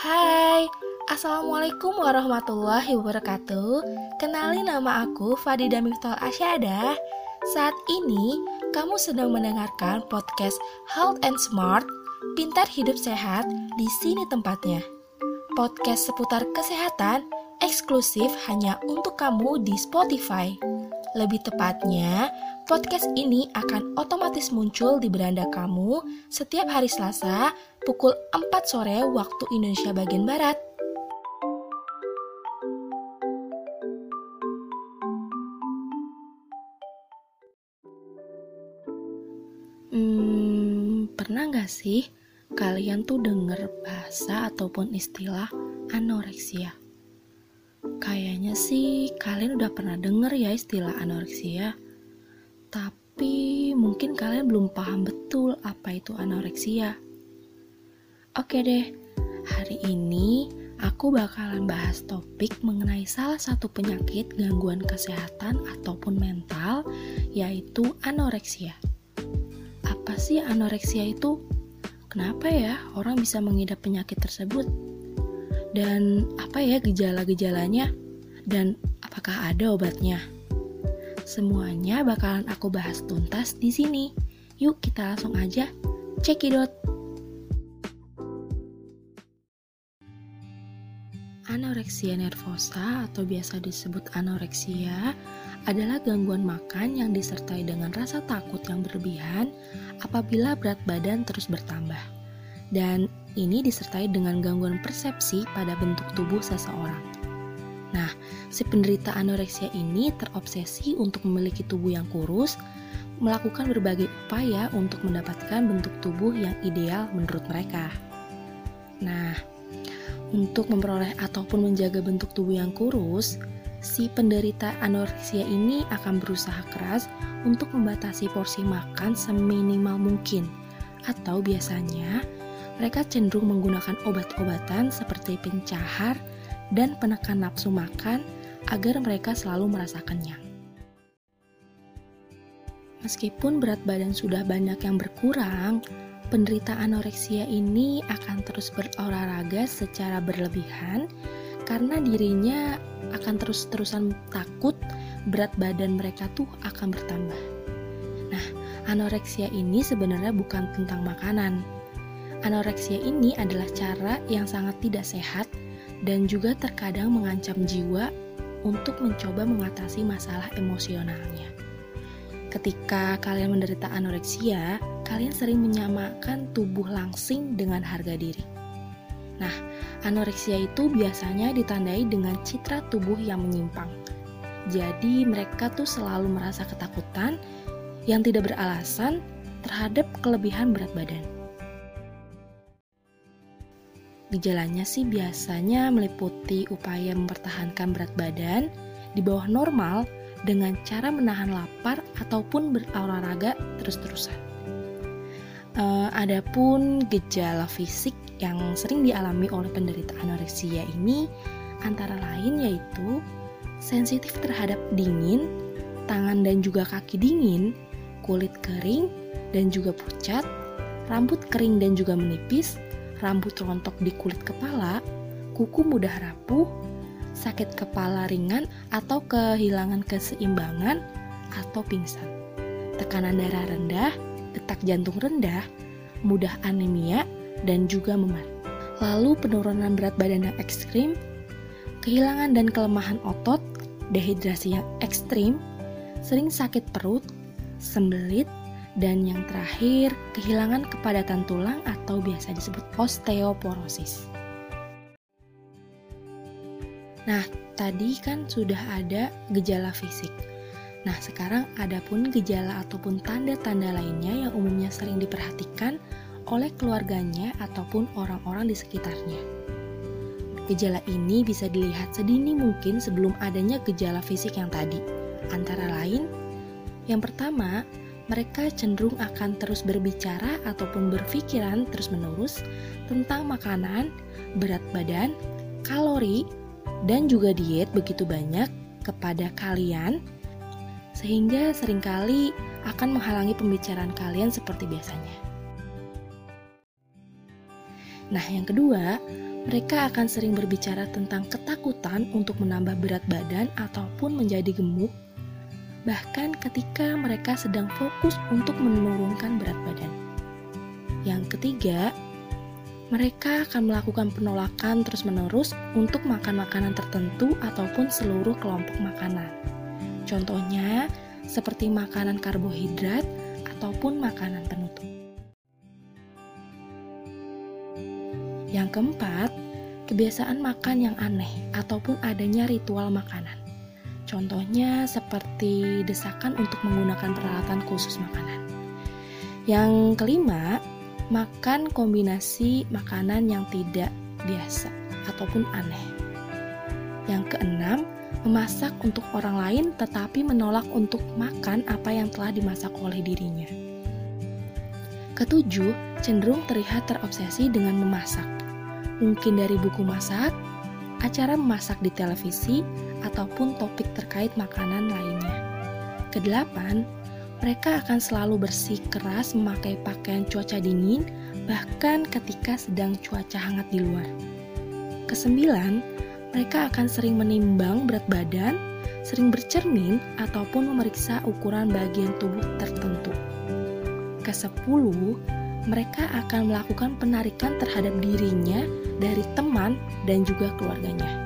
Hai, Assalamualaikum warahmatullahi wabarakatuh. Kenali nama aku Fadida Miftol Asyada. Saat ini kamu sedang mendengarkan podcast Health and Smart Pintar Hidup Sehat di sini tempatnya. Podcast seputar kesehatan eksklusif hanya untuk kamu di Spotify. Lebih tepatnya, podcast ini akan otomatis muncul di beranda kamu setiap hari Selasa pukul 4 sore waktu Indonesia bagian Barat. Hmm, pernah nggak sih kalian tuh denger bahasa ataupun istilah anoreksia? Kayaknya sih kalian udah pernah denger ya istilah anoreksia. Tapi mungkin kalian belum paham betul apa itu anoreksia. Oke deh, hari ini aku bakalan bahas topik mengenai salah satu penyakit gangguan kesehatan ataupun mental, yaitu anoreksia. Apa sih anoreksia itu? Kenapa ya orang bisa mengidap penyakit tersebut? Dan apa ya gejala-gejalanya? Dan apakah ada obatnya? Semuanya bakalan aku bahas tuntas di sini. Yuk kita langsung aja cekidot. Anoreksia nervosa atau biasa disebut anoreksia adalah gangguan makan yang disertai dengan rasa takut yang berlebihan apabila berat badan terus bertambah. Dan ini disertai dengan gangguan persepsi pada bentuk tubuh seseorang. Nah, si penderita anoreksia ini terobsesi untuk memiliki tubuh yang kurus, melakukan berbagai upaya untuk mendapatkan bentuk tubuh yang ideal menurut mereka. Nah, untuk memperoleh ataupun menjaga bentuk tubuh yang kurus, si penderita anoreksia ini akan berusaha keras untuk membatasi porsi makan seminimal mungkin, atau biasanya mereka cenderung menggunakan obat-obatan seperti pencahar dan penekan nafsu makan agar mereka selalu merasa kenyang. Meskipun berat badan sudah banyak yang berkurang, penderita anoreksia ini akan terus berolahraga secara berlebihan karena dirinya akan terus-terusan takut berat badan mereka tuh akan bertambah. Nah, anoreksia ini sebenarnya bukan tentang makanan. Anoreksia ini adalah cara yang sangat tidak sehat dan juga terkadang mengancam jiwa untuk mencoba mengatasi masalah emosionalnya. Ketika kalian menderita anoreksia, kalian sering menyamakan tubuh langsing dengan harga diri. Nah, anoreksia itu biasanya ditandai dengan citra tubuh yang menyimpang. Jadi, mereka tuh selalu merasa ketakutan yang tidak beralasan terhadap kelebihan berat badan. Gejalanya sih biasanya meliputi upaya mempertahankan berat badan di bawah normal dengan cara menahan lapar ataupun berolahraga terus-terusan. Uh, adapun gejala fisik yang sering dialami oleh penderita anoreksia ini antara lain yaitu sensitif terhadap dingin, tangan dan juga kaki dingin, kulit kering dan juga pucat, rambut kering dan juga menipis, rambut rontok di kulit kepala, kuku mudah rapuh, sakit kepala ringan atau kehilangan keseimbangan atau pingsan. Tekanan darah rendah, detak jantung rendah, mudah anemia, dan juga memar. Lalu penurunan berat badan yang ekstrim, kehilangan dan kelemahan otot, dehidrasi yang ekstrim, sering sakit perut, sembelit, dan yang terakhir, kehilangan kepadatan tulang atau biasa disebut osteoporosis. Nah, tadi kan sudah ada gejala fisik. Nah, sekarang ada pun gejala ataupun tanda-tanda lainnya yang umumnya sering diperhatikan oleh keluarganya ataupun orang-orang di sekitarnya. Gejala ini bisa dilihat sedini mungkin sebelum adanya gejala fisik yang tadi. Antara lain, yang pertama, mereka cenderung akan terus berbicara ataupun berpikiran terus-menerus tentang makanan, berat badan, kalori, dan juga diet begitu banyak kepada kalian, sehingga sering kali akan menghalangi pembicaraan kalian seperti biasanya. Nah, yang kedua, mereka akan sering berbicara tentang ketakutan untuk menambah berat badan ataupun menjadi gemuk, bahkan ketika mereka sedang fokus untuk menurunkan berat badan. Yang ketiga, mereka akan melakukan penolakan terus-menerus untuk makan makanan tertentu ataupun seluruh kelompok makanan. Contohnya, seperti makanan karbohidrat ataupun makanan penutup. Yang keempat, kebiasaan makan yang aneh ataupun adanya ritual makanan. Contohnya seperti desakan untuk menggunakan peralatan khusus makanan. Yang kelima, makan kombinasi makanan yang tidak biasa ataupun aneh. Yang keenam, memasak untuk orang lain tetapi menolak untuk makan apa yang telah dimasak oleh dirinya. Ketujuh, cenderung terlihat terobsesi dengan memasak mungkin dari buku masak, acara memasak di televisi, ataupun topik terkait makanan lainnya. Kedelapan, mereka akan selalu bersih keras memakai pakaian cuaca dingin, bahkan ketika sedang cuaca hangat di luar. Kesembilan, mereka akan sering menimbang berat badan, sering bercermin, ataupun memeriksa ukuran bagian tubuh tertentu. Kesepuluh, mereka akan melakukan penarikan terhadap dirinya dari teman dan juga keluarganya.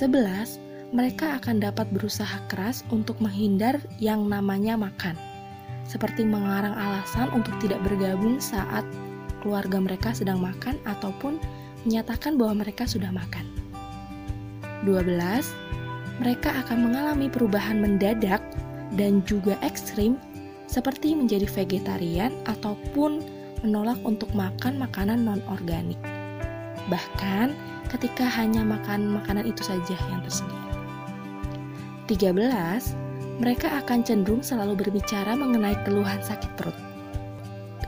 Sebelas, mereka akan dapat berusaha keras untuk menghindar yang namanya makan, seperti mengarang alasan untuk tidak bergabung saat keluarga mereka sedang makan ataupun menyatakan bahwa mereka sudah makan. 12. Mereka akan mengalami perubahan mendadak dan juga ekstrim seperti menjadi vegetarian ataupun menolak untuk makan makanan non-organik. Bahkan ketika hanya makan makanan itu saja yang tersedia. 13. Mereka akan cenderung selalu berbicara mengenai keluhan sakit perut.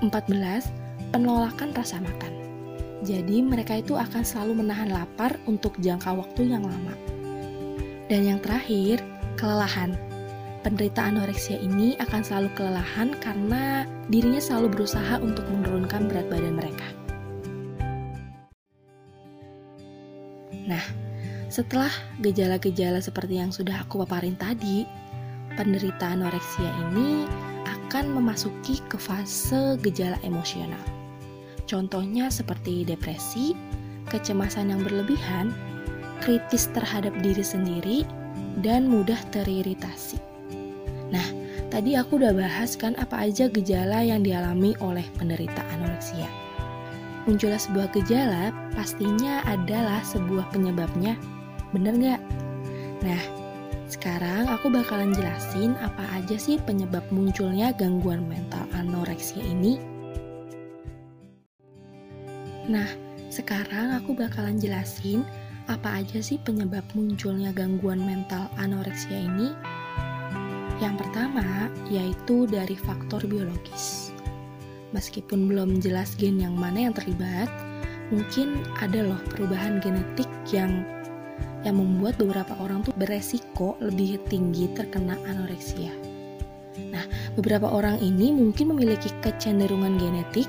14. Penolakan rasa makan. Jadi mereka itu akan selalu menahan lapar untuk jangka waktu yang lama. Dan yang terakhir, kelelahan penderita anoreksia ini akan selalu kelelahan karena dirinya selalu berusaha untuk menurunkan berat badan mereka. Nah, setelah gejala-gejala seperti yang sudah aku paparin tadi, penderita anoreksia ini akan memasuki ke fase gejala emosional. Contohnya seperti depresi, kecemasan yang berlebihan, kritis terhadap diri sendiri, dan mudah teriritasi. Nah, tadi aku udah bahas kan apa aja gejala yang dialami oleh penderita anoreksia. Munculnya sebuah gejala pastinya adalah sebuah penyebabnya, bener nggak? Nah, sekarang aku bakalan jelasin apa aja sih penyebab munculnya gangguan mental anoreksia ini. Nah, sekarang aku bakalan jelasin apa aja sih penyebab munculnya gangguan mental anoreksia ini yang pertama yaitu dari faktor biologis. Meskipun belum jelas gen yang mana yang terlibat, mungkin ada loh perubahan genetik yang yang membuat beberapa orang tuh beresiko lebih tinggi terkena anoreksia. Nah, beberapa orang ini mungkin memiliki kecenderungan genetik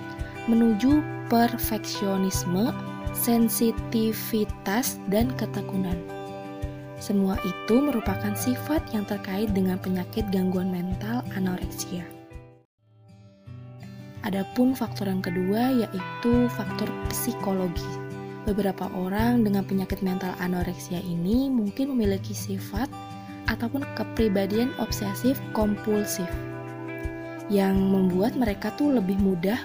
menuju perfeksionisme, sensitivitas, dan ketekunan. Semua itu merupakan sifat yang terkait dengan penyakit gangguan mental anoreksia. Adapun faktor yang kedua yaitu faktor psikologi. Beberapa orang dengan penyakit mental anoreksia ini mungkin memiliki sifat ataupun kepribadian obsesif kompulsif yang membuat mereka tuh lebih mudah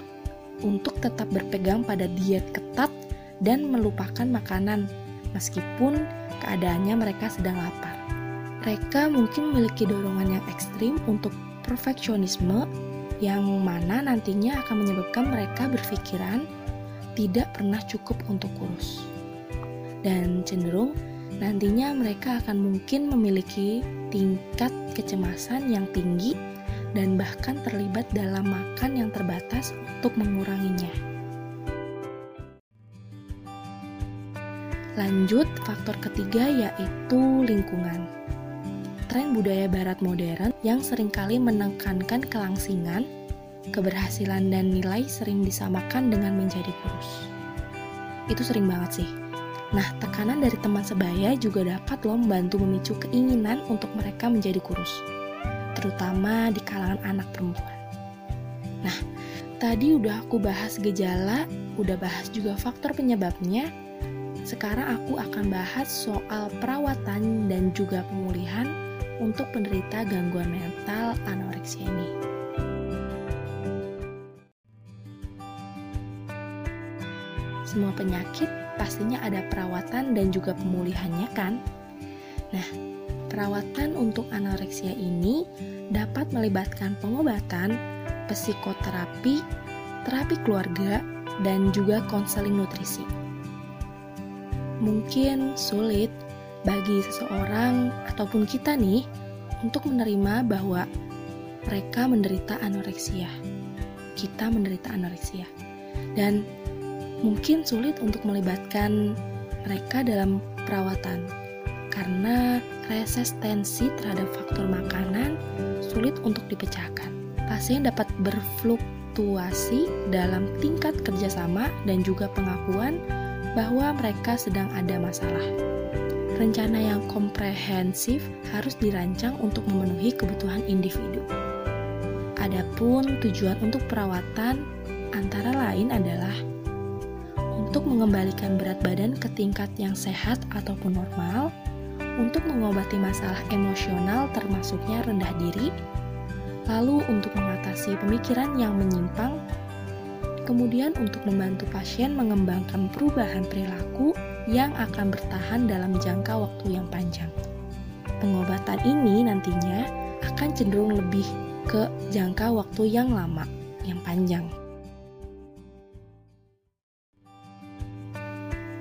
untuk tetap berpegang pada diet ketat dan melupakan makanan meskipun keadaannya mereka sedang lapar. Mereka mungkin memiliki dorongan yang ekstrim untuk perfeksionisme yang mana nantinya akan menyebabkan mereka berpikiran tidak pernah cukup untuk kurus. Dan cenderung nantinya mereka akan mungkin memiliki tingkat kecemasan yang tinggi dan bahkan terlibat dalam makan yang terbatas untuk menguranginya. Lanjut, faktor ketiga yaitu lingkungan. Tren budaya barat modern yang sering kali menekankan kelangsingan, keberhasilan dan nilai sering disamakan dengan menjadi kurus. Itu sering banget sih. Nah, tekanan dari teman sebaya juga dapat loh membantu memicu keinginan untuk mereka menjadi kurus, terutama di kalangan anak perempuan. Nah, tadi udah aku bahas gejala, udah bahas juga faktor penyebabnya. Sekarang aku akan bahas soal perawatan dan juga pemulihan untuk penderita gangguan mental anoreksia ini. Semua penyakit pastinya ada perawatan dan juga pemulihannya kan? Nah, perawatan untuk anoreksia ini dapat melibatkan pengobatan, psikoterapi, terapi keluarga, dan juga konseling nutrisi. Mungkin sulit bagi seseorang ataupun kita nih untuk menerima bahwa mereka menderita anoreksia. Kita menderita anoreksia. Dan mungkin sulit untuk melibatkan mereka dalam perawatan karena resistensi terhadap faktor makanan sulit untuk dipecahkan. Pasien dapat berfluktuasi dalam tingkat kerjasama dan juga pengakuan bahwa mereka sedang ada masalah. Rencana yang komprehensif harus dirancang untuk memenuhi kebutuhan individu. Adapun tujuan untuk perawatan antara lain adalah untuk mengembalikan berat badan ke tingkat yang sehat ataupun normal, untuk mengobati masalah emosional termasuknya rendah diri, lalu untuk mengatasi pemikiran yang menyimpang, kemudian untuk membantu pasien mengembangkan perubahan perilaku yang akan bertahan dalam jangka waktu yang panjang. Pengobatan ini nantinya akan cenderung lebih ke jangka waktu yang lama, yang panjang.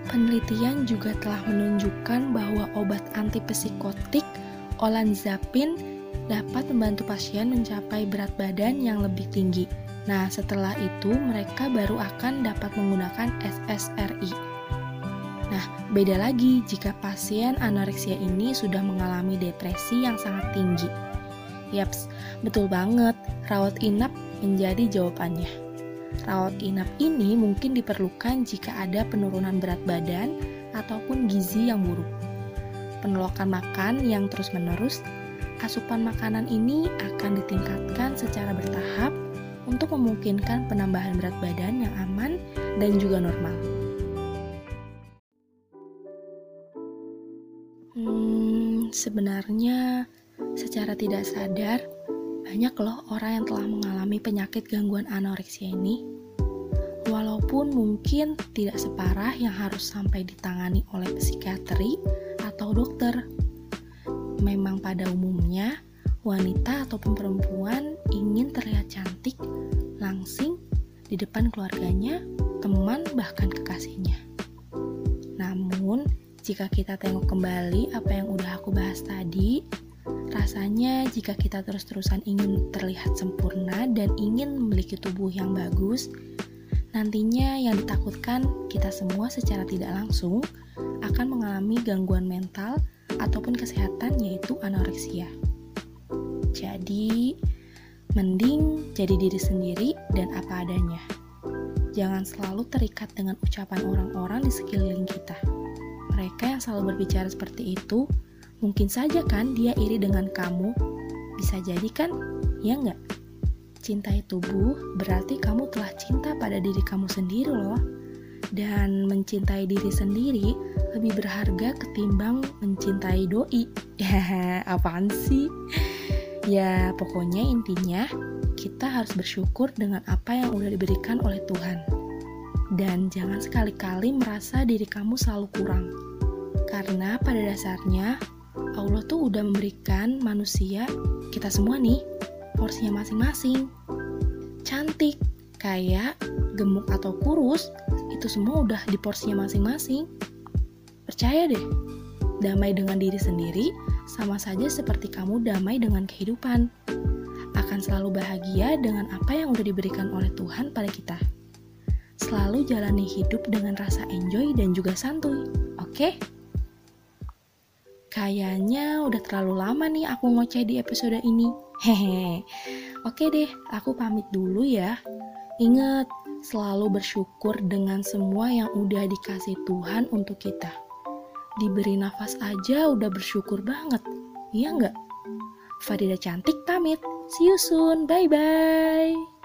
Penelitian juga telah menunjukkan bahwa obat antipsikotik olanzapin dapat membantu pasien mencapai berat badan yang lebih tinggi. Nah, setelah itu mereka baru akan dapat menggunakan SSRI. Nah, beda lagi jika pasien anoreksia ini sudah mengalami depresi yang sangat tinggi. Yaps, betul banget, rawat inap menjadi jawabannya. Rawat inap ini mungkin diperlukan jika ada penurunan berat badan ataupun gizi yang buruk. Penolakan makan yang terus-menerus, asupan makanan ini akan ditingkatkan secara bertahap untuk memungkinkan penambahan berat badan yang aman dan juga normal. Sebenarnya secara tidak sadar, banyak loh orang yang telah mengalami penyakit gangguan anoreksia ini. Walaupun mungkin tidak separah yang harus sampai ditangani oleh psikiatri atau dokter. Memang pada umumnya, wanita ataupun perempuan ingin terlihat cantik, langsing, di depan keluarganya, teman, bahkan kekasihnya. Jika kita tengok kembali apa yang udah aku bahas tadi, Rasanya jika kita terus-terusan ingin terlihat sempurna dan ingin memiliki tubuh yang bagus, nantinya yang ditakutkan kita semua secara tidak langsung akan mengalami gangguan mental ataupun kesehatan yaitu anoreksia. Jadi, mending jadi diri sendiri dan apa adanya. Jangan selalu terikat dengan ucapan orang-orang di sekeliling kita. Mereka yang selalu berbicara seperti itu Mungkin saja kan dia iri dengan kamu. Bisa jadi kan? Ya nggak? Cintai tubuh berarti kamu telah cinta pada diri kamu sendiri loh. Dan mencintai diri sendiri lebih berharga ketimbang mencintai doi. Ya, apaan sih? Ya, pokoknya intinya kita harus bersyukur dengan apa yang udah diberikan oleh Tuhan. Dan jangan sekali-kali merasa diri kamu selalu kurang. Karena pada dasarnya Allah tuh udah memberikan manusia, kita semua nih, porsinya masing-masing. Cantik, kayak gemuk atau kurus, itu semua udah di porsinya masing-masing. Percaya deh, damai dengan diri sendiri sama saja seperti kamu damai dengan kehidupan. Akan selalu bahagia dengan apa yang udah diberikan oleh Tuhan pada kita. Selalu jalani hidup dengan rasa enjoy dan juga santuy, oke? Okay? Kayaknya udah terlalu lama nih aku ngoceh di episode ini. Hehe. Oke deh, aku pamit dulu ya. Ingat, selalu bersyukur dengan semua yang udah dikasih Tuhan untuk kita. Diberi nafas aja udah bersyukur banget, iya nggak? Farida Cantik pamit. See you soon, bye-bye.